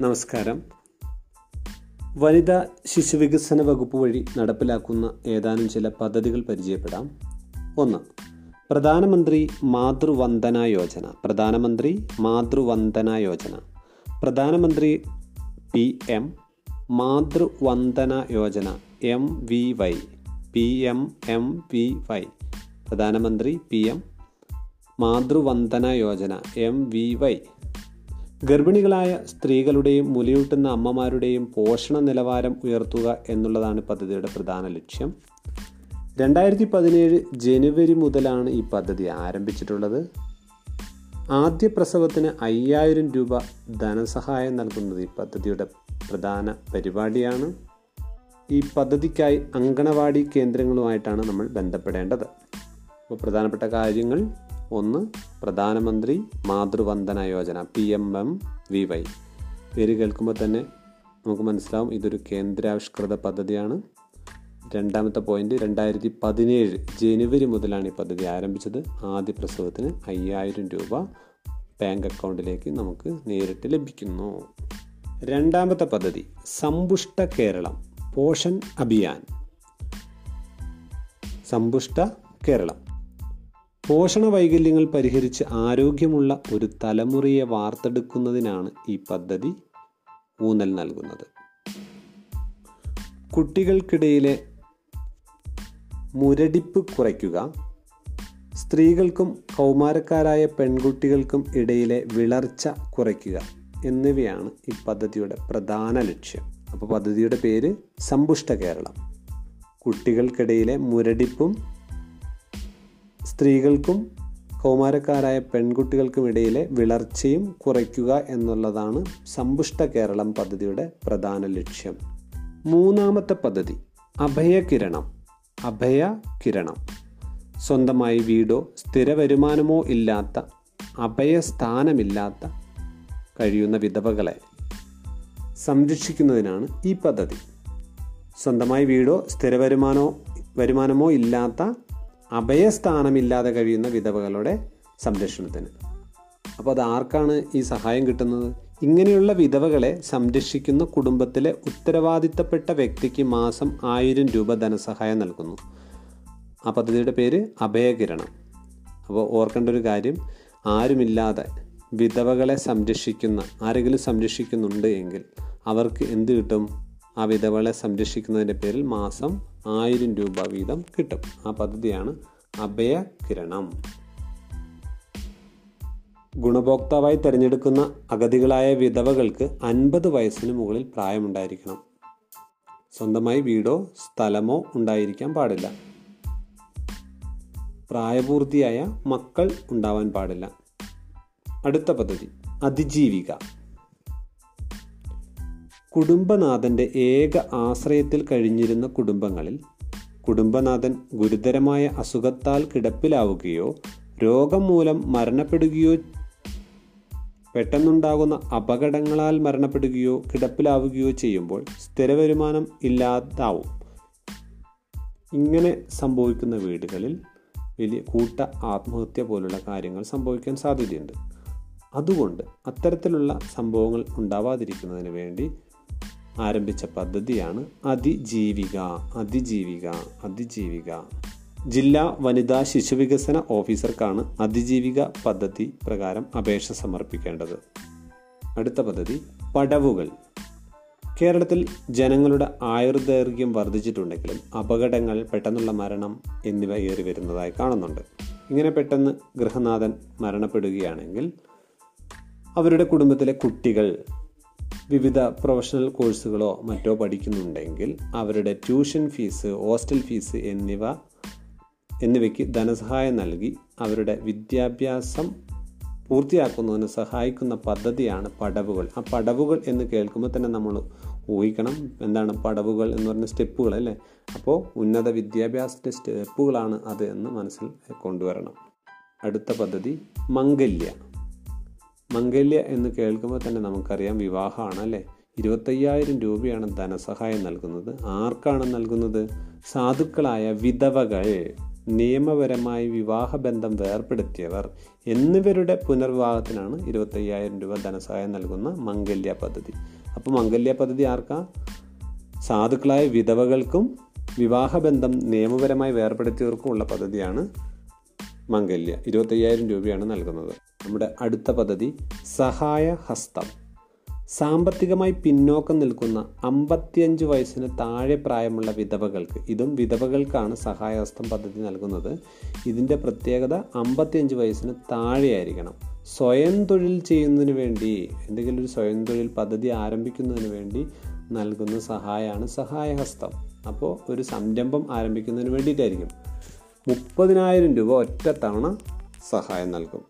നമസ്കാരം. വനിതാ ശിശുവികസന വകുപ്പ് വഴി നടപ്പിലാക്കുന്ന ഏതാനും ചില പദ്ധതികൾ പരിചയപ്പെടാം. ഒന്ന് Pradhan Mantri Matru Vandana Yojana. Pradhan Mantri Matru Vandana Yojana. Pradhan Mantri P M Matru Vandana Yojana M V Y. P M M V Y. Pradhan Mantri P M Matru Vandana Yojana M V Y. ഗർഭിണികളായ സ്ത്രീകളുടെയും മുലയൂട്ടുന്ന അമ്മമാരുടെയും പോഷണ നിലവാരം ഉയർത്തുക എന്നുള്ളതാണ് പദ്ധതിയുടെ പ്രധാന ലക്ഷ്യം. രണ്ടായിരത്തി പതിനേഴ് ജനുവരി മുതലാണ് ഈ പദ്ധതി ആരംഭിച്ചിട്ടുള്ളത്. ആദ്യ പ്രസവത്തിന് അയ്യായിരം രൂപ ധനസഹായം നൽകുന്നത് ഈ പദ്ധതിയുടെ പ്രധാന പരിപാടിയാണ്. ഈ പദ്ധതിക്കായി അങ്കണവാടി കേന്ദ്രങ്ങളുമായിട്ടാണ് നമ്മൾ ബന്ധപ്പെടേണ്ടത്. അപ്പോൾ പ്രധാനപ്പെട്ട കാര്യങ്ങൾ ഒന്ന് Pradhan Mantri Matru Vandana Yojana P M M V Y. പേര് കേൾക്കുമ്പോൾ തന്നെ നമുക്ക് മനസ്സിലാവും ഇതൊരു കേന്ദ്രാവിഷ്കൃത പദ്ധതിയാണ്. രണ്ടാമത്തെ പോയിന്റ് രണ്ടായിരത്തി പതിനേഴ് ജനുവരി മുതലാണ് ഈ പദ്ധതി ആരംഭിച്ചത്. ആദ്യ പ്രസവത്തിന് അയ്യായിരം രൂപ ബാങ്ക് അക്കൗണ്ടിലേക്ക് നമുക്ക് നേരിട്ട് ലഭിക്കുന്നു. രണ്ടാമത്തെ പദ്ധതി സമ്പുഷ്ട കേരളം പോഷൻ അഭിയാൻ. സമ്പുഷ്ട കേരളം. പോഷണ വൈകല്യങ്ങൾ പരിഹരിച്ച് ആരോഗ്യമുള്ള ഒരു തലമുറയെ വാർത്തെടുക്കുന്നതിനാണ് ഈ പദ്ധതി ഊന്നൽ നൽകുന്നത്. കുട്ടികൾക്കിടയിലെ മുരടിപ്പ് കുറയ്ക്കുക സ്ത്രീകൾക്കും കൗമാരക്കാരായ പെൺകുട്ടികൾക്കും ഇടയിലെ വിളർച്ച കുറയ്ക്കുക എന്നിവയാണ് ഈ പദ്ധതിയുടെ പ്രധാന ലക്ഷ്യം. അപ്പോൾ പദ്ധതിയുടെ പേര് സമ്പുഷ്ട കേരളം. കുട്ടികൾക്കിടയിലെ മുരടിപ്പും സ്ത്രീകൾക്കും കൗമാരക്കാരായ പെൺകുട്ടികൾക്കും ഇടയിലെ വിളർച്ചയും കുറയ്ക്കുക എന്നുള്ളതാണ് സമ്പുഷ്ട കേരളം പദ്ധതിയുടെ പ്രധാന ലക്ഷ്യം. മൂന്നാമത്തെ പദ്ധതി അഭയകിരണം അഭയ കിരണം സ്വന്തമായി വീടോ സ്ഥിര വരുമാനമോ ഇല്ലാത്ത അഭയസ്ഥാനമില്ലാത്ത കഴിയുന്ന വിധവകളെ സംരക്ഷിക്കുന്നതിനാണ് ഈ പദ്ധതി. സ്വന്തമായി വീടോ സ്ഥിര വരുമാനമോ വരുമാനമോ ഇല്ലാത്ത അഭയസ്ഥാനമില്ലാതെ കഴിയുന്ന വിധവകളുടെ സംരക്ഷണത്തിന്. അപ്പോൾ അത് ആർക്കാണ് ഈ സഹായം കിട്ടുന്നത്? ഇങ്ങനെയുള്ള വിധവകളെ സംരക്ഷിക്കുന്ന കുടുംബത്തിലെ ഉത്തരവാദിത്തപ്പെട്ട വ്യക്തിക്ക് മാസം ആയിരം രൂപ ധനസഹായം നൽകുന്നു. ആ പദ്ധതിയുടെ പേര് അഭയകിരണം. അപ്പോൾ ഓർക്കേണ്ട ഒരു കാര്യം ആരുമില്ലാതെ വിധവകളെ സംരക്ഷിക്കുന്ന ആരെങ്കിലും സംരക്ഷിക്കുന്നുണ്ട് എങ്കിൽ അവർക്ക് എന്ത് കിട്ടും? ആ വിധവകളെ സംരക്ഷിക്കുന്നതിന്റെ പേരിൽ മാസം ആയിരം രൂപ വീതം കിട്ടും. ആ പദ്ധതിയാണ് അഭയ കിരണം ഗുണഭോക്താവായി തിരഞ്ഞെടുക്കുന്ന അഗതികളായ വിധവകൾക്ക് അൻപത് വയസ്സിന് മുകളിൽ പ്രായമുണ്ടായിരിക്കണം. സ്വന്തമായി വീടോ സ്ഥലമോ ഉണ്ടായിരിക്കാൻ പാടില്ല. പ്രായപൂർത്തിയായ മക്കൾ ഉണ്ടാവാൻ പാടില്ല. അടുത്ത പദ്ധതി അതിജീവിക. കുടുംബനാഥന്റെ ഏക ആശ്രയത്തിൽ കഴിഞ്ഞിരുന്ന കുടുംബങ്ങളിൽ കുടുംബനാഥൻ ഗുരുതരമായ അസുഖത്താൽ കിടപ്പിലാവുകയോ രോഗം മൂലം മരണപ്പെടുകയോ പെട്ടെന്നുണ്ടാകുന്ന അപകടങ്ങളാൽ മരണപ്പെടുകയോ കിടപ്പിലാവുകയോ ചെയ്യുമ്പോൾ സ്ഥിര വരുമാനം ഇല്ലാതാവും. ഇങ്ങനെ സംഭവിക്കുന്ന വീടുകളിൽ വലിയ കൂട്ട ആത്മഹത്യ പോലുള്ള കാര്യങ്ങൾ സംഭവിക്കാൻ സാധ്യതയുണ്ട്. അതുകൊണ്ട് അത്തരത്തിലുള്ള സംഭവങ്ങൾ ഉണ്ടാവാതിരിക്കുന്നതിന് വേണ്ടി ആരംഭിച്ച പദ്ധതിയാണ് അതിജീവിക അതിജീവിക അതിജീവിക. ജില്ലാ വനിതാ ശിശുവികസന ഓഫീസർക്കാണ് അതിജീവിക പദ്ധതി പ്രകാരം അപേക്ഷ സമർപ്പിക്കേണ്ടത്. അടുത്ത പദ്ധതി പടവുകൾ. കേരളത്തിൽ ജനങ്ങളുടെ ആയുർദൈർഘ്യം വർദ്ധിച്ചിട്ടുണ്ടെങ്കിലും അപകടങ്ങൾ പെട്ടെന്നുള്ള മരണം എന്നിവ ഏറി വരുന്നതായി കാണുന്നുണ്ട്. ഇങ്ങനെ പെട്ടെന്ന് ഗൃഹനാഥൻ മരണപ്പെടുകയാണെങ്കിൽ അവരുടെ കുടുംബത്തിലെ കുട്ടികൾ വിവിധ പ്രൊഫഷണൽ കോഴ്സുകളോ മറ്റോ പഠിക്കുന്നുണ്ടെങ്കിൽ അവരുടെ ട്യൂഷൻ ഫീസ് ഹോസ്റ്റൽ ഫീസ് എന്നിവ എന്നിവയ്ക്ക് ധനസഹായം നൽകി അവരുടെ വിദ്യാഭ്യാസം പൂർത്തിയാക്കുന്നതിന് സഹായിക്കുന്ന പദ്ധതിയാണ് പടവുകൾ. ആ പടവുകൾ എന്ന് കേൾക്കുമ്പോൾ തന്നെ നമ്മൾ ഊഹിക്കണം എന്താണ് പടവുകൾ എന്ന് പറഞ്ഞ സ്റ്റെപ്പുകൾ അല്ലേ? അപ്പോൾ ഉന്നത വിദ്യാഭ്യാസത്തിന്റെ സ്റ്റെപ്പുകളാണ് അത് എന്ന് മനസ്സിൽ കൊണ്ടുവരണം. അടുത്ത പദ്ധതി മംഗല്യ. മംഗല്യ എന്ന് കേൾക്കുമ്പോൾ തന്നെ നമുക്കറിയാം വിവാഹമാണ് അല്ലേ ഇരുപത്തയ്യായിരം രൂപയാണ് ധനസഹായം നൽകുന്നത്. ആർക്കാണ് നൽകുന്നത്? സാധുക്കളായ വിധവകൾ. നിയമപരമായി വിവാഹബന്ധം വേർപ്പെടുത്തിയവർ. എന്നിവരുടെ പുനർവിവാഹത്തിനാണ് ഇരുപത്തയ്യായിരം രൂപ ധനസഹായം നൽകുന്ന മംഗല്യ പദ്ധതി. അപ്പോൾ മംഗല്യ പദ്ധതി ആർക്കാ? സാധുക്കളായ വിധവകൾക്കും വിവാഹബന്ധം നിയമപരമായി വേർപ്പെടുത്തിയവർക്കും ഉള്ള പദ്ധതിയാണ് മംഗല്യ. ഇരുപത്തയ്യായിരം രൂപയാണ് നൽകുന്നത്. നമ്മുടെ അടുത്ത പദ്ധതി സഹായ ഹസ്തം സാമ്പത്തികമായി പിന്നോക്കം നിൽക്കുന്ന അമ്പത്തിയഞ്ച് വയസ്സിന് താഴെ പ്രായമുള്ള വിധവകൾക്ക് ഇതും വിധവകൾക്കാണ് സഹായഹസ്തം പദ്ധതി നൽകുന്നത്. ഇതിന്റെ പ്രത്യേകത അമ്പത്തിയഞ്ച് വയസ്സിന് താഴെയായിരിക്കണം. സ്വയം തൊഴിൽ ചെയ്യുന്നതിന് വേണ്ടി എന്തെങ്കിലും ഒരു സ്വയം തൊഴിൽ പദ്ധതി ആരംഭിക്കുന്നതിന് വേണ്ടി നൽകുന്ന സഹായമാണ് സഹായഹസ്തം. അപ്പോൾ ഒരു സംരംഭം ആരംഭിക്കുന്നതിന് വേണ്ടിയിട്ടായിരിക്കും. മുപ്പതിനായിരം രൂപ ഒറ്റത്തവണ തവണ സഹായം നൽകും.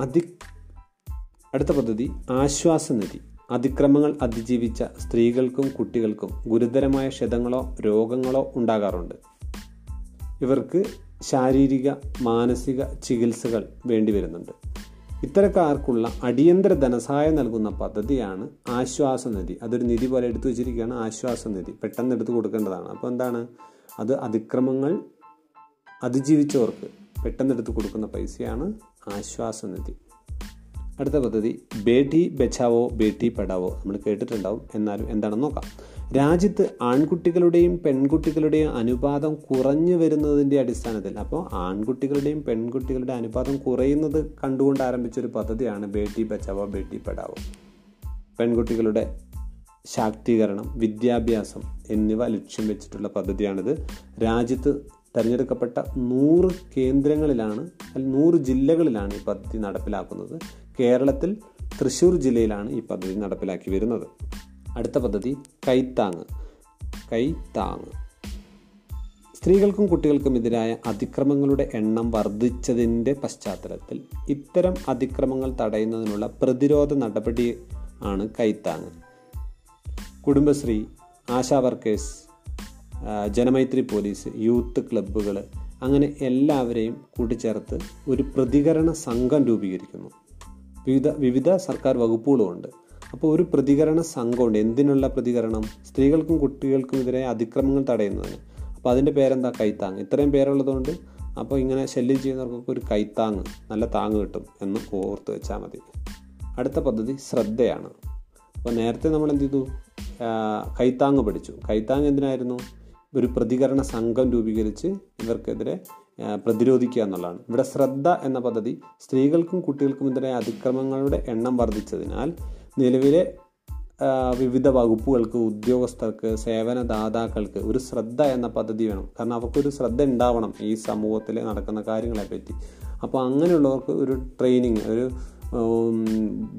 അതി അടുത്ത പദ്ധതി ആശ്വാസ നിധി അതിക്രമങ്ങൾ അതിജീവിച്ച സ്ത്രീകൾക്കും കുട്ടികൾക്കും ഗുരുതരമായ ക്ഷതങ്ങളോ രോഗങ്ങളോ ഉണ്ടാകാറുണ്ട്. ഇവർക്ക് ശാരീരിക മാനസിക ചികിത്സകൾ വേണ്ടി വരുന്നുണ്ട്. ഇത്തരക്കാർക്കുള്ള അടിയന്തര ധനസഹായം നൽകുന്ന പദ്ധതിയാണ് ആശ്വാസ നിധി അതൊരു നിധി പോലെ എടുത്തു വെച്ചിരിക്കുകയാണ് ആശ്വാസനിധി. പെട്ടെന്ന് എടുത്തു കൊടുക്കേണ്ടതാണ്. അപ്പോൾ എന്താണ്? അത് അതിക്രമങ്ങൾ അതിജീവിച്ചവർക്ക് പെട്ടെന്ന് എടുത്തു കൊടുക്കുന്ന പൈസയാണ് ആശ്വാസനിധി. അടുത്ത പദ്ധതി ബേട്ടി ബച്ചാവോ ബേട്ടി പഠാവോ നമ്മൾ കേട്ടിട്ടുണ്ടാവും. എന്നാലും എന്താണെന്ന് നോക്കാം. രാജ്യത്ത് ആൺകുട്ടികളുടെയും പെൺകുട്ടികളുടെയും അനുപാതം കുറഞ്ഞു വരുന്നതിന്റെ അടിസ്ഥാനത്തിൽ അപ്പോൾ ആൺകുട്ടികളുടെയും പെൺകുട്ടികളുടെ അനുപാതം കുറയുന്നത് കണ്ടുകൊണ്ട് ആരംഭിച്ച ഒരു പദ്ധതിയാണ് ബേട്ടി ബച്ചാവോ ബേട്ടി പഠാവോ പെൺകുട്ടികളുടെ ശാക്തീകരണം വിദ്യാഭ്യാസം എന്നിവ ലക്ഷ്യം വെച്ചിട്ടുള്ള പദ്ധതിയാണിത്. രാജ്യത്ത് തിരഞ്ഞെടുക്കപ്പെട്ട നൂറ് കേന്ദ്രങ്ങളിലാണ് അല്ലെങ്കിൽ നൂറ് ജില്ലകളിലാണ് ഈ പദ്ധതി നടപ്പിലാക്കുന്നത്. കേരളത്തിൽ തൃശ്ശൂർ ജില്ലയിലാണ് ഈ പദ്ധതി നടപ്പിലാക്കി വരുന്നത്. അടുത്ത പദ്ധതി കൈത്താങ് കൈത്താങ് സ്ത്രീകൾക്കും കുട്ടികൾക്കും എതിരായ അതിക്രമങ്ങളുടെ എണ്ണം വർദ്ധിച്ചതിന്റെ പശ്ചാത്തലത്തിൽ ഇത്തരം അതിക്രമങ്ങൾ തടയുന്നതിനുള്ള പ്രതിരോധ നടപടി ആണ് കൈത്താങ് Kudumbashree ASHA workers Janamaithri police youth ക്ലബ്ബുകൾ അങ്ങനെ എല്ലാവരെയും കൂട്ടിച്ചേർത്ത് ഒരു പ്രതികരണ സംഘം രൂപീകരിക്കുന്നു. വിവിധ വിവിധ സർക്കാർ വകുപ്പുകളുമുണ്ട്. അപ്പോൾ ഒരു പ്രതികരണ സംഘമുണ്ട്. എന്തിനുള്ള പ്രതികരണം? സ്ത്രീകൾക്കും കുട്ടികൾക്കും എതിരെ അതിക്രമങ്ങൾ തടയുന്നതിന്. അപ്പോൾ അതിന്റെ പേരെന്താ? കൈത്താങ്. ഇത്രയും പേരുള്ളതുകൊണ്ട് അപ്പോൾ ഇങ്ങനെ ശല്യം ചെയ്യുന്നവർക്കൊക്കെ ഒരു കൈത്താങ് നല്ല താങ് കിട്ടും എന്ന് ഓർത്ത് വെച്ചാൽ മതി. അടുത്ത പദ്ധതി ശ്രദ്ധയാണ്. അപ്പോൾ നേരത്തെ നമ്മൾ എന്ത് ചെയ്തു കൈത്താങ് പഠിച്ചു. കൈത്താങ് എന്തിനായിരുന്നു? ഒരു പ്രതികരണ സംഘം രൂപീകരിച്ച് ഇവർക്കെതിരെ പ്രതിരോധിക്കുക എന്നുള്ളതാണ്. ഇവിടെ ശ്രദ്ധ എന്ന പദ്ധതി സ്ത്രീകൾക്കും കുട്ടികൾക്കും എതിരെ അതിക്രമങ്ങളുടെ എണ്ണം വർദ്ധിച്ചതിനാൽ നിലവിലെ വിവിധ വകുപ്പുകൾക്ക് ഉദ്യോഗസ്ഥർക്ക് സേവനദാതാക്കൾക്ക് ഒരു ശ്രദ്ധ എന്ന പദ്ധതി വേണം. കാരണം അവർക്കൊരു ശ്രദ്ധ ഉണ്ടാവണം ഈ സമൂഹത്തിൽ നടക്കുന്ന കാര്യങ്ങളെപ്പറ്റി. അപ്പോൾ അങ്ങനെയുള്ളവർക്ക് ഒരു ട്രെയിനിങ് ഒരു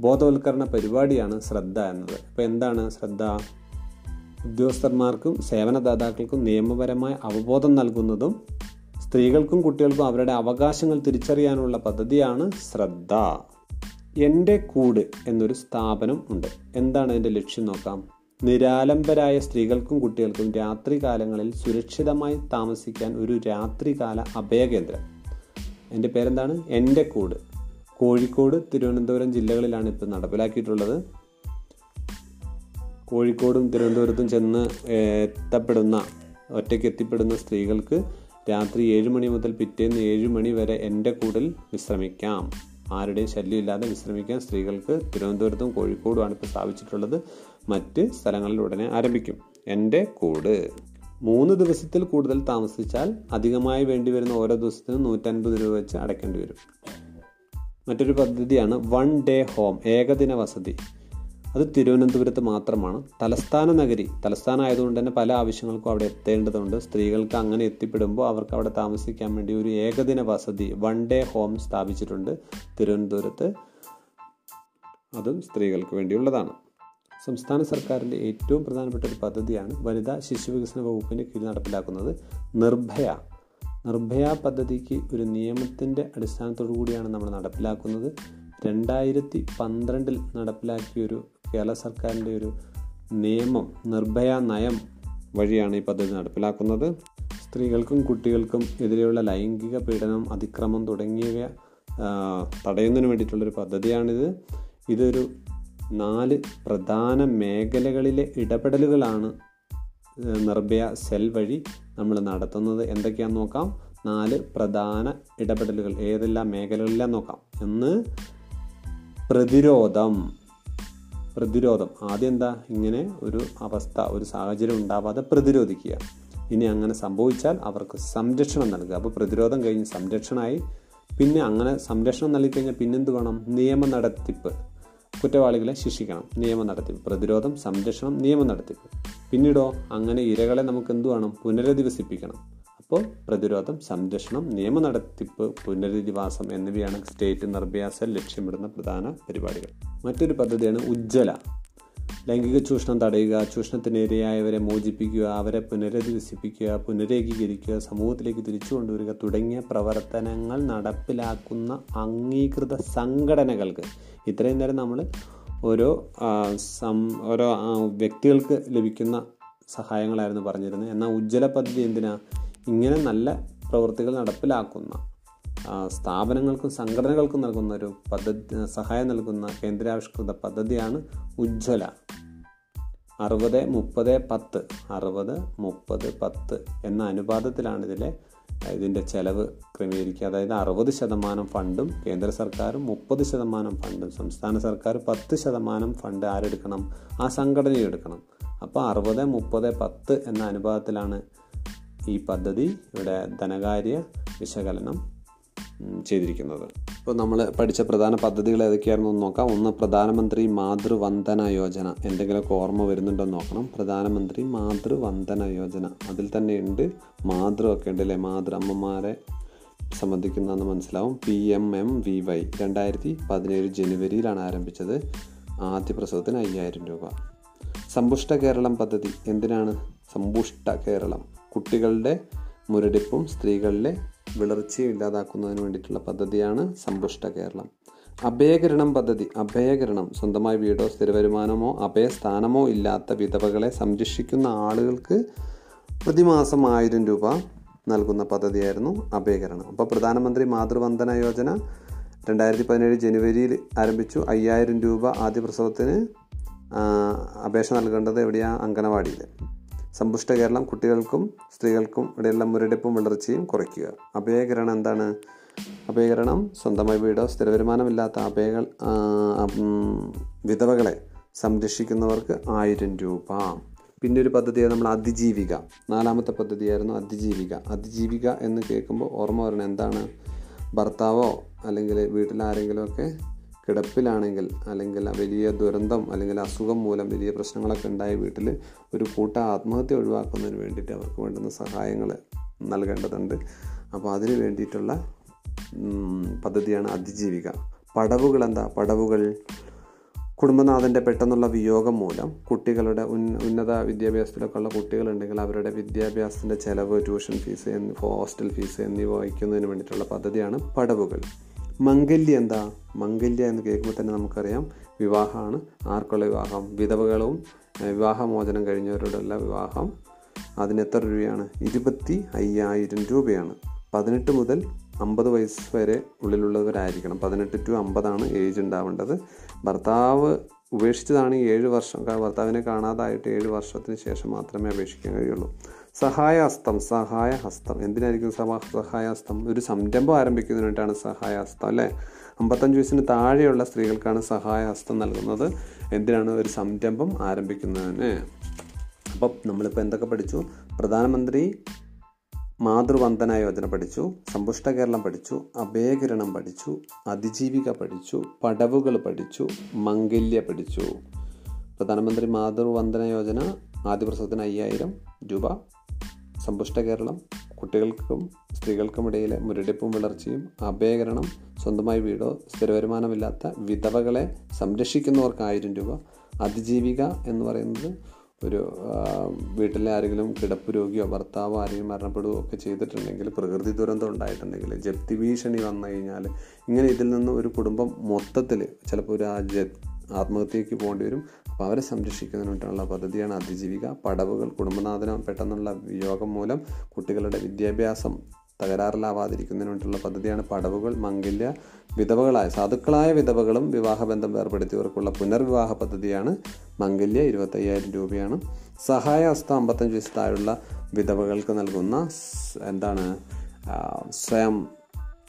ബോധവൽക്കരണ പരിപാടിയാണ് ശ്രദ്ധ എന്നത്. അപ്പോൾ എന്താണ് ശ്രദ്ധ? ഉദ്യോഗസ്ഥന്മാർക്കും സേവനദാതാക്കൾക്കും നിയമപരമായ അവബോധം നൽകുന്നതും സ്ത്രീകൾക്കും കുട്ടികൾക്കും അവരുടെ അവകാശങ്ങൾ തിരിച്ചറിയാനുള്ള പദ്ധതിയാണ് ശ്രദ്ധ. എന്റെ കൂട് എന്നൊരു സ്ഥാപനം ഉണ്ട്. എന്താണ് അതിന്റെ ലക്ഷ്യം നോക്കാം? നിരാലംബരായ സ്ത്രീകൾക്കും കുട്ടികൾക്കും രാത്രികാലങ്ങളിൽ സുരക്ഷിതമായി താമസിക്കാൻ ഒരു രാത്രികാല അഭയകേന്ദ്രം. എന്റെ പേരെന്താണ്? എന്റെ കൂട്. കോഴിക്കോട് തിരുവനന്തപുരം ജില്ലകളിലാണ് ഇപ്പോൾ നടപ്പിലാക്കിയിട്ടുള്ളത്. കോഴിക്കോടും തിരുവനന്തപുരത്തും ചെന്ന് എത്തപ്പെടുന്ന ഒറ്റയ്ക്ക് എത്തിപ്പെടുന്ന സ്ത്രീകൾക്ക് രാത്രി ഏഴ് മണി മുതൽ പിറ്റേന്ന് ഏഴ് മണി വരെ എന്റെ കൂടൽ വിശ്രമിക്കാം. ആരുടെയും ശല്യമില്ലാതെ വിശ്രമിക്കാൻ സ്ത്രീകൾക്ക് തിരുവനന്തപുരത്തും കോഴിക്കോടുമാണ് ഇപ്പോൾ സ്ഥാപിച്ചിട്ടുള്ളത്. മറ്റ് സ്ഥലങ്ങളിൽ ഉടനെ ആരംഭിക്കും. എന്റെ കൂട്. മൂന്ന് ദിവസത്തിൽ കൂടുതൽ താമസിച്ചാൽ അധികമായി വേണ്ടി വരുന്ന ഓരോ ദിവസത്തിനും നൂറ്റൻപത് രൂപ വെച്ച് അടയ്ക്കേണ്ടി വരും. മറ്റൊരു പദ്ധതിയാണ് വൺ ഡേ ഹോം ഏകദിന വസതി. അത് തിരുവനന്തപുരത്ത് മാത്രമാണ്. തലസ്ഥാന നഗരി തലസ്ഥാനം ആയതുകൊണ്ട് തന്നെ പല ആവശ്യങ്ങൾക്കും അവിടെ എത്തേണ്ടതുണ്ട്. സ്ത്രീകൾക്ക് അങ്ങനെ എത്തിപ്പെടുമ്പോൾ അവർക്ക് അവിടെ താമസിക്കാൻ വേണ്ടി ഒരു ഏകദിന വസതി വൺ ഡേ ഹോം സ്ഥാപിച്ചിട്ടുണ്ട് തിരുവനന്തപുരത്ത്. അതും സ്ത്രീകൾക്ക് വേണ്ടിയുള്ളതാണ്. സംസ്ഥാന സർക്കാരിന്റെ ഏറ്റവും പ്രധാനപ്പെട്ട ഒരു പദ്ധതിയാണ് വനിതാ ശിശു വികസന വകുപ്പിന്റെ കീഴിൽ നടപ്പിലാക്കുന്നത് നിർഭയ. നിർഭയ പദ്ധതിക്ക് ഒരു നിയമത്തിന്റെ അടിസ്ഥാനത്തോടു കൂടിയാണ് നമ്മൾ നടപ്പിലാക്കുന്നത്. രണ്ടായിരത്തി പന്ത്രണ്ടിൽ നടപ്പിലാക്കിയൊരു കേരള സർക്കാരിന്റെ ഒരു നിയമം നിർഭയ നയം വഴിയാണ് ഈ പദ്ധതി നടപ്പിലാക്കുന്നത്. സ്ത്രീകൾക്കും കുട്ടികൾക്കും എതിരെയുള്ള ലൈംഗിക പീഡനം അതിക്രമം തുടങ്ങിയവ തടയുന്നതിന് വേണ്ടിയിട്ടുള്ളൊരു പദ്ധതിയാണിത്. ഇതൊരു നാല് പ്രധാന മേഖലകളിലെ ഇടപെടലുകളാണ് നിർഭയ സെൽ വഴി നമ്മൾ നടത്തുന്നത്. എന്തൊക്കെയാണെന്ന് നോക്കാം. നാല് പ്രധാന ഇടപെടലുകൾ. ഏതെല്ലാം മേഖലകളിലാന്ന് നോക്കാം. ഒന്ന് പ്രതിരോധം. പ്രതിരോധം. ആദ്യം എന്താ? ഇങ്ങനെ ഒരു അവസ്ഥ ഒരു സാഹചര്യം ഉണ്ടാവാതെ പ്രതിരോധിക്കുക. ഇനി അങ്ങനെ സംഭവിച്ചാൽ അവർക്ക് സംരക്ഷണം നൽകുക. അപ്പോൾ പ്രതിരോധം കഴിഞ്ഞ് സംരക്ഷണമായി പിന്നെ അങ്ങനെ സംരക്ഷണം നൽകി കഴിഞ്ഞാൽ പിന്നെന്ത് വേണം? നിയമ നടത്തിപ്പ് കുറ്റവാളികളെ ശിക്ഷിക്കണം. നിയമ നടത്തിപ്പ് പ്രതിരോധം സംരക്ഷണം നിയമ നടത്തിപ്പ് പിന്നീടോ അങ്ങനെ ഇരകളെ നമുക്ക് എന്തു വേണം? പുനരധിവസിപ്പിക്കണം. അപ്പോൾ പ്രതിരോധം സംരക്ഷണം നിയമ നടത്തിപ്പ് പുനരധിവാസം എന്നിവയാണ് സ്റ്റേറ്റ് നിർഭയാസ ലക്ഷ്യമിടുന്ന പ്രധാന പരിപാടികൾ. മറ്റൊരു പദ്ധതിയാണ് ഉജ്ജ്വല. ലൈംഗിക ചൂഷണം തടയുക ചൂഷണത്തിനിരയായവരെ മോചിപ്പിക്കുക അവരെ പുനരധിവസിപ്പിക്കുക പുനരേകീകരിക്കുക സമൂഹത്തിലേക്ക് തിരിച്ചു കൊണ്ടുവരിക തുടങ്ങിയ പ്രവർത്തനങ്ങൾ നടപ്പിലാക്കുന്ന അംഗീകൃത സംഘടനകൾക്ക് ഇത്രയും നേരം നമ്മൾ ഓരോ സം ഓരോ വ്യക്തികൾക്ക് ലഭിക്കുന്ന സഹായങ്ങളായിരുന്നു പറഞ്ഞിരുന്നത്. എന്നാൽ ഉജ്ജ്വല പദ്ധതി എന്തിനാ? ഇങ്ങനെ നല്ല പ്രവൃത്തികൾ നടപ്പിലാക്കുന്ന സ്ഥാപനങ്ങൾക്കും സംഘടനകൾക്കും നൽകുന്ന ഒരു പദ്ധതി സഹായം നൽകുന്ന കേന്ദ്രാവിഷ്കൃത പദ്ധതിയാണ് ഉജ്ജ്വല. അറുപത് മുപ്പത് പത്ത് അറുപത് മുപ്പത് പത്ത് എന്ന അനുപാതത്തിലാണ് ഇതിലെ ഇതിന്റെ ചെലവ് ക്രമീകരിക്കുക. അതായത് അറുപത് ശതമാനം ഫണ്ടും കേന്ദ്ര സർക്കാരും മുപ്പത് ശതമാനം ഫണ്ടും സംസ്ഥാന സർക്കാർ പത്ത് ശതമാനം ഫണ്ട് ആരെടുക്കണം? ആ സംഘടന എടുക്കണം. അപ്പോൾ അറുപത് മുപ്പത് പത്ത് എന്ന അനുപാതത്തിലാണ് ഈ പദ്ധതി ഇവിടെ ധനകാര്യ വിശകലനം ചെയ്തിരിക്കുന്നത്. ഇപ്പോൾ നമ്മൾ പഠിച്ച പ്രധാന പദ്ധതികൾ ഏതൊക്കെയായിരുന്നു എന്ന് നോക്കാം. ഒന്ന് പ്രധാനമന്ത്രി മാതൃവന്ദന യോജന. എന്തെങ്കിലുമൊക്കെ ഓർമ്മ വരുന്നുണ്ടോ നോക്കണം. പ്രധാനമന്ത്രി മാതൃവന്ദന യോജന. അതിൽ തന്നെ ഉണ്ട് മാതൃ ഒക്കെ ഉണ്ട് അല്ലേ? മാതൃ അമ്മമാരെ സംബന്ധിക്കുന്നതെന്ന് മനസ്സിലാവും. P M M V Y. രണ്ടായിരത്തി പതിനേഴ് ജനുവരിയിലാണ് ആരംഭിച്ചത്. ആദ്യ പ്രസവത്തിന് അയ്യായിരം രൂപ. സമ്പുഷ്ട കേരളം പദ്ധതി എന്തിനാണ്? സമ്പുഷ്ട കേരളം. കുട്ടികളുടെ മുരടിപ്പും സ്ത്രീകളിലെ വിളർച്ചയും ഇല്ലാതാക്കുന്നതിന് വേണ്ടിയിട്ടുള്ള പദ്ധതിയാണ് സമ്പുഷ്ട കേരളം. അഭയകരണം പദ്ധതി അഭയകരണം. സ്വന്തമായി വീടോ സ്ഥിരവരുമാനമോ അഭയസ്ഥാനമോ ഇല്ലാത്ത വിധവകളെ സംരക്ഷിക്കുന്ന ആളുകൾക്ക് പ്രതിമാസം ആയിരം രൂപ നൽകുന്ന പദ്ധതിയായിരുന്നു അഭയകരണം. അപ്പോൾ പ്രധാനമന്ത്രി മാതൃവന്ദന യോജന രണ്ടായിരത്തി പതിനേഴ് ജനുവരിയിൽ ആരംഭിച്ചു. അയ്യായിരം രൂപ ആദ്യ പ്രസവത്തിന് അപേക്ഷ നൽകേണ്ടത് എവിടെയാണ് അങ്കനവാടിയിൽ സമ്പുഷ്ട കേരളം കുട്ടികൾക്കും സ്ത്രീകൾക്കും ഇടയിലുള്ള മുരടിപ്പും വളർച്ചയും കുറയ്ക്കുക. അഭയകരണം എന്താണ്? അഭയകരണം സ്വന്തമായി വീടോ സ്ഥിര വരുമാനമില്ലാത്ത അഭയകൾ വിധവകളെ സംരക്ഷിക്കുന്നവർക്ക് ആയിരം രൂപ. പിന്നെ ഒരു പദ്ധതിയാണ് നമ്മൾ അതിജീവിക. നാലാമത്തെ പദ്ധതിയായിരുന്നു അതിജീവിക. അതിജീവിക എന്ന് കേൾക്കുമ്പോൾ ഓർമ്മ വരണം എന്താണ്? ഭർത്താവോ അല്ലെങ്കിൽ വീട്ടിൽ ആരെങ്കിലുമൊക്കെ കിടപ്പിലാണെങ്കിൽ അല്ലെങ്കിൽ വലിയ ദുരന്തം അല്ലെങ്കിൽ അസുഖം മൂലം വലിയ പ്രശ്നങ്ങളൊക്കെ ഉണ്ടായ വീട്ടിൽ ഒരു കൂട്ട ആത്മഹത്യ ഒഴിവാക്കുന്നതിന് വേണ്ടിയിട്ട് അവർക്ക് വേണ്ടുന്ന സഹായങ്ങൾ നൽകേണ്ടതുണ്ട്. അപ്പോൾ അതിന് വേണ്ടിയിട്ടുള്ള പദ്ധതിയാണ് അതിജീവിക. പടവുകൾ എന്താ? പടവുകൾ. കുടുംബനാഥന്റെ പെട്ടെന്നുള്ള വിയോഗം മൂലം കുട്ടികളുടെ ഉന്ന ഉന്നത വിദ്യാഭ്യാസത്തിലൊക്കെ ഉള്ള കുട്ടികളുണ്ടെങ്കിൽ അവരുടെ വിദ്യാഭ്യാസത്തിന്റെ ചിലവ് ട്യൂഷൻ ഫീസ് ഹോസ്റ്റൽ ഫീസ് എന്നിവ വഹിക്കുന്നതിന് വേണ്ടിയിട്ടുള്ള പദ്ധതിയാണ് പടവുകൾ. മംഗല്യ എന്താ? മംഗല്യ എന്ന് കേൾക്കുമ്പോൾ തന്നെ നമുക്കറിയാം വിവാഹമാണ്. ആർക്കുള്ള വിവാഹം? വിധവകളും വിവാഹമോചനം കഴിഞ്ഞവരോടുള്ള വിവാഹം. അതിന് എത്ര രൂപയാണ്? ഇരുപത്തി അയ്യായിരം രൂപയാണ്. പതിനെട്ട് മുതൽ അമ്പത് വയസ്സ് വരെ ഉള്ളിലുള്ളവരായിരിക്കണം. പതിനെട്ട് ടു അമ്പതാണ് ഏജ് ഉണ്ടാവേണ്ടത്. ഭർത്താവ് ഉപേക്ഷിച്ചതാണ് ഏഴ് വർഷം. ഭർത്താവിനെ കാണാതായിട്ട് ഏഴ് വർഷത്തിന് ശേഷം മാത്രമേ അപേക്ഷിക്കാൻ കഴിയുള്ളൂ. സഹായഹസ്തം സഹായഹസ്തം. എന്തിനായിരിക്കും സമ- സഹായഹസ്തം ഒരു സംരംഭം ആരംഭിക്കുന്നതിന് വേണ്ടിയിട്ടാണ് സഹായഹസ്തം അല്ലേ? അമ്പത്തഞ്ച് വയസ്സിന് താഴെയുള്ള സ്ത്രീകൾക്കാണ് സഹായഹസ്തം നൽകുന്നത്. എന്തിനാണ് ഒരു സംരംഭം ആരംഭിക്കുന്നതിന്? അപ്പം നമ്മളിപ്പോൾ എന്തൊക്കെ പഠിച്ചു? പ്രധാനമന്ത്രി മാതൃവന്ദന യോജന പഠിച്ചു സമ്പുഷ്ട കേരളം പഠിച്ചു അഭയകിരണം പഠിച്ചു അതിജീവിക പഠിച്ചു പടവുകൾ പഠിച്ചു മംഗല്യ പഠിച്ചു. പ്രധാനമന്ത്രി മാതൃവന്ദന യോജന ആദ്യ പ്രസവത്തിന് അയ്യായിരം രൂപ സമ്പുഷ്ട കേരളം കുട്ടികൾക്കും സ്ത്രീകൾക്കും ഇടയിലെ മുരടിപ്പും വിളർച്ചയും അഭയകരണം സ്വന്തമായി വീടോ സ്ഥിര വരുമാനമില്ലാത്ത വിധവകളെ സംരക്ഷിക്കുന്നവർക്ക് ആയിരം രൂപ അതിജീവിക എന്ന് പറയുന്നത് ഒരു വീട്ടിലെ ആരെങ്കിലും കിടപ്പ് രോഗിയോ ഭർത്താവോ ആരെങ്കിലും മരണപ്പെടുകയോ ഒക്കെ ചെയ്തിട്ടുണ്ടെങ്കിൽ പ്രകൃതി ദുരന്തം ഉണ്ടായിട്ടുണ്ടെങ്കിൽ ജപ്തി ഭീഷണി വന്നു കഴിഞ്ഞാൽ ഇങ്ങനെ ഇതിൽ നിന്ന് ഒരു കുടുംബം മൊത്തത്തിൽ ചിലപ്പോൾ ഒരു ആ ജ ആത്മഹത്യയ്ക്ക് പോകേണ്ടി വരും. അപ്പോൾ അവരെ സംരക്ഷിക്കുന്നതിനായിട്ടുള്ള പദ്ധതിയാണ് അതിജീവിക. പടവുകൾ കുടുംബനാഥനം പെട്ടെന്നുള്ള വിയോഗം മൂലം കുട്ടികളുടെ വിദ്യാഭ്യാസം തകരാറിലാവാതിരിക്കുന്നതിന് വേണ്ടിയിട്ടുള്ള പദ്ധതിയാണ് പടവുകൾ മംഗല്യ വിധവകളായ സാധുക്കളായ വിധവകളും വിവാഹബന്ധം ഏർപ്പെടുത്തിയവർക്കുള്ള പുനർവിവാഹ പദ്ധതിയാണ് മംഗല്യ ഇരുപത്തയ്യായിരം രൂപയാണ്. സഹായഹസ്ത അമ്പത്തഞ്ച് വയസ്സ് താഴെയുള്ള വിധവകൾക്ക് നൽകുന്ന എന്താണ് സ്വയം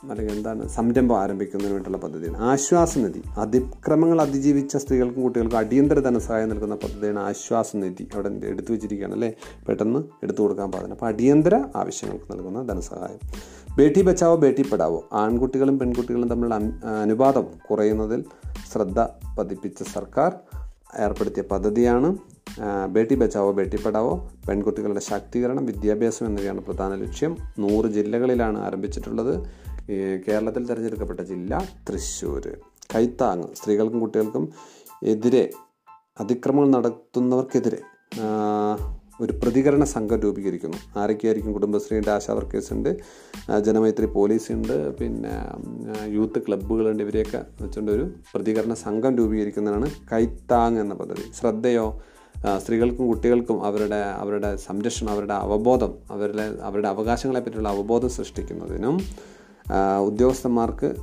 അല്ലെങ്കിൽ എന്താണ് സംരംഭം ആരംഭിക്കുന്നതിന് വേണ്ടിയുള്ള പദ്ധതിയാണ്. ആശ്വാസ നിധി അതിക്രമങ്ങൾ അതിജീവിച്ച സ്ത്രീകൾക്കും കുട്ടികൾക്കും അടിയന്തര ധനസഹായം നൽകുന്ന പദ്ധതിയാണ് ആശ്വാസ നിധി അവിടെ എടുത്തു വെച്ചിരിക്കുകയാണ് അല്ലേ? പെട്ടെന്ന് എടുത്തു കൊടുക്കാൻ പാടില്ല. അപ്പോൾ അടിയന്തര ആവശ്യങ്ങൾക്ക് നൽകുന്ന ധനസഹായം. ബേട്ടി ബച്ചാവോ ബേട്ടി പെടാവോ? ആൺകുട്ടികളും പെൺകുട്ടികളും തമ്മിലുള്ള അനുപാതം കുറയുന്നതിൽ ശ്രദ്ധ പതിപ്പിച്ച സർക്കാർ ഏർപ്പെടുത്തിയ പദ്ധതിയാണ് ബേട്ടി ബച്ചാവോ ബേട്ടി പഠാവോ പെൺകുട്ടികളുടെ ശാക്തീകരണം വിദ്യാഭ്യാസം എന്നിവയാണ് പ്രധാന ലക്ഷ്യം. നൂറ് ജില്ലകളിലാണ് ആരംഭിച്ചിട്ടുള്ളത്. കേരളത്തിൽ തിരഞ്ഞെടുക്കപ്പെട്ട ജില്ല തൃശ്ശൂർ കൈത്താങ് സ്ത്രീകൾക്കും കുട്ടികൾക്കും എതിരെ അതിക്രമങ്ങൾ നടത്തുന്നവർക്കെതിരെ ഒരു പ്രതികരണ സംഘം രൂപീകരിക്കുന്നു. ആരൊക്കെയായിരിക്കും കുടുംബശ്രീയുണ്ട് ആശാ വർക്കേഴ്സ് ഉണ്ട് ജനമൈത്രി പോലീസ് ഉണ്ട് പിന്നെ യൂത്ത് ക്ലബ്ബുകളുണ്ട്. ഇവരെയൊക്കെ വെച്ചുകൊണ്ട് ഒരു പ്രതികരണ സംഘം രൂപീകരിക്കുന്നതാണ് കൈത്താങ് എന്ന പദ്ധതി. ശ്രദ്ധയോ? സ്ത്രീകൾക്കും കുട്ടികൾക്കും അവരുടെ അവരുടെ സംരക്ഷണം അവരുടെ അവബോധം അവരുടെ അവരുടെ അവകാശങ്ങളെ പറ്റിയുള്ള അവബോധം സൃഷ്ടിക്കുന്നതിനും ഉദ്യോഗസ്ഥന്മാർക്ക്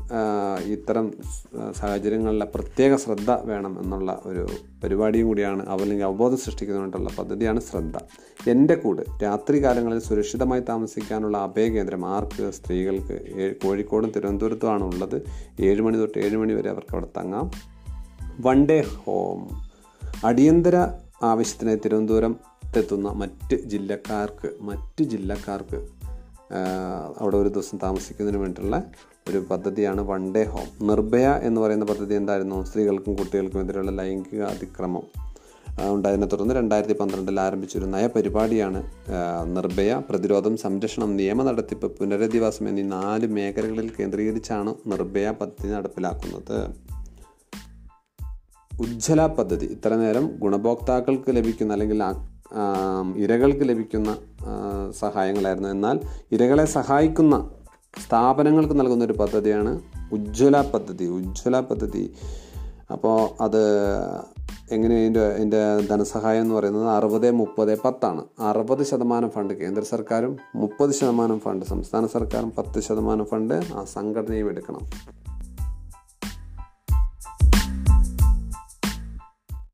ഇത്തരം സാഹചര്യങ്ങളിലെ പ്രത്യേക ശ്രദ്ധ വേണം എന്നുള്ള ഒരു പരിപാടിയും കൂടിയാണ് അവ- അല്ലെങ്കിൽ അവബോധം സൃഷ്ടിക്കുന്നതിനായിട്ടുള്ള പദ്ധതിയാണ് ശ്രദ്ധ. എന്റെ കൂട് രാത്രി കാലങ്ങളിൽ സുരക്ഷിതമായി താമസിക്കാനുള്ള അഭയകേന്ദ്രം ആർക്ക്? സ്ത്രീകൾക്ക് കോഴിക്കോടും തിരുവനന്തപുരത്തുമാണ് ഉള്ളത്. ഏഴ് മണി തൊട്ട് ഏഴ് മണി വരെ അവർക്ക് അവിടെ തങ്ങാം. One day home. അടിയന്തര ആവശ്യത്തിനായി തിരുവനന്തപുരത്തെത്തുന്ന മറ്റ് ജില്ലക്കാർക്ക് മറ്റ് ജില്ലക്കാർക്ക് അവിടെ ഒരു ദിവസം താമസിക്കുന്നതിന് വേണ്ടിയിട്ടുള്ള ഒരു പദ്ധതിയാണ് വൺ ഡേ ഹോം നിർഭയ എന്ന് പറയുന്ന പദ്ധതി എന്തായിരുന്നു? സ്ത്രീകൾക്കും കുട്ടികൾക്കും എതിരെയുള്ള ലൈംഗിക അതിക്രമം ഉണ്ടായതിനെ തുടർന്ന് രണ്ടായിരത്തി പന്ത്രണ്ടിൽ ആരംഭിച്ചൊരു നയപരിപാടിയാണ് നിർഭയ പ്രതിരോധം സംരക്ഷണം നിയമ നടത്തിപ്പ് പുനരധിവാസം എന്നീ നാല് മേഖലകളിൽ കേന്ദ്രീകരിച്ചാണ് നിർഭയ പദ്ധതി നടപ്പിലാക്കുന്നത്. ഉജ്ജ്വല പദ്ധതി. ഇത്ര നേരം ഗുണഭോക്താക്കൾക്ക് ലഭിക്കുന്ന അല്ലെങ്കിൽ ഇരകൾക്ക് ലഭിക്കുന്ന സഹായങ്ങളായിരുന്നു. എന്നാൽ ഇരകളെ സഹായിക്കുന്ന സ്ഥാപനങ്ങൾക്ക് നൽകുന്ന ഒരു പദ്ധതിയാണ് ഉജ്ജ്വല പദ്ധതി. ഉജ്ജ്വല പദ്ധതി. അപ്പോൾ അത് എങ്ങനെ അതിന്റെ അതിന്റെ ധനസഹായം എന്ന് പറയുന്നത് അറുപത് മുപ്പത് പത്താണ്. അറുപത് ശതമാനം ഫണ്ട് കേന്ദ്ര സർക്കാരും മുപ്പത് ശതമാനം ഫണ്ട് സംസ്ഥാന സർക്കാരും പത്ത് ശതമാനം ഫണ്ട് ആ സംഘടനയും എടുക്കണം.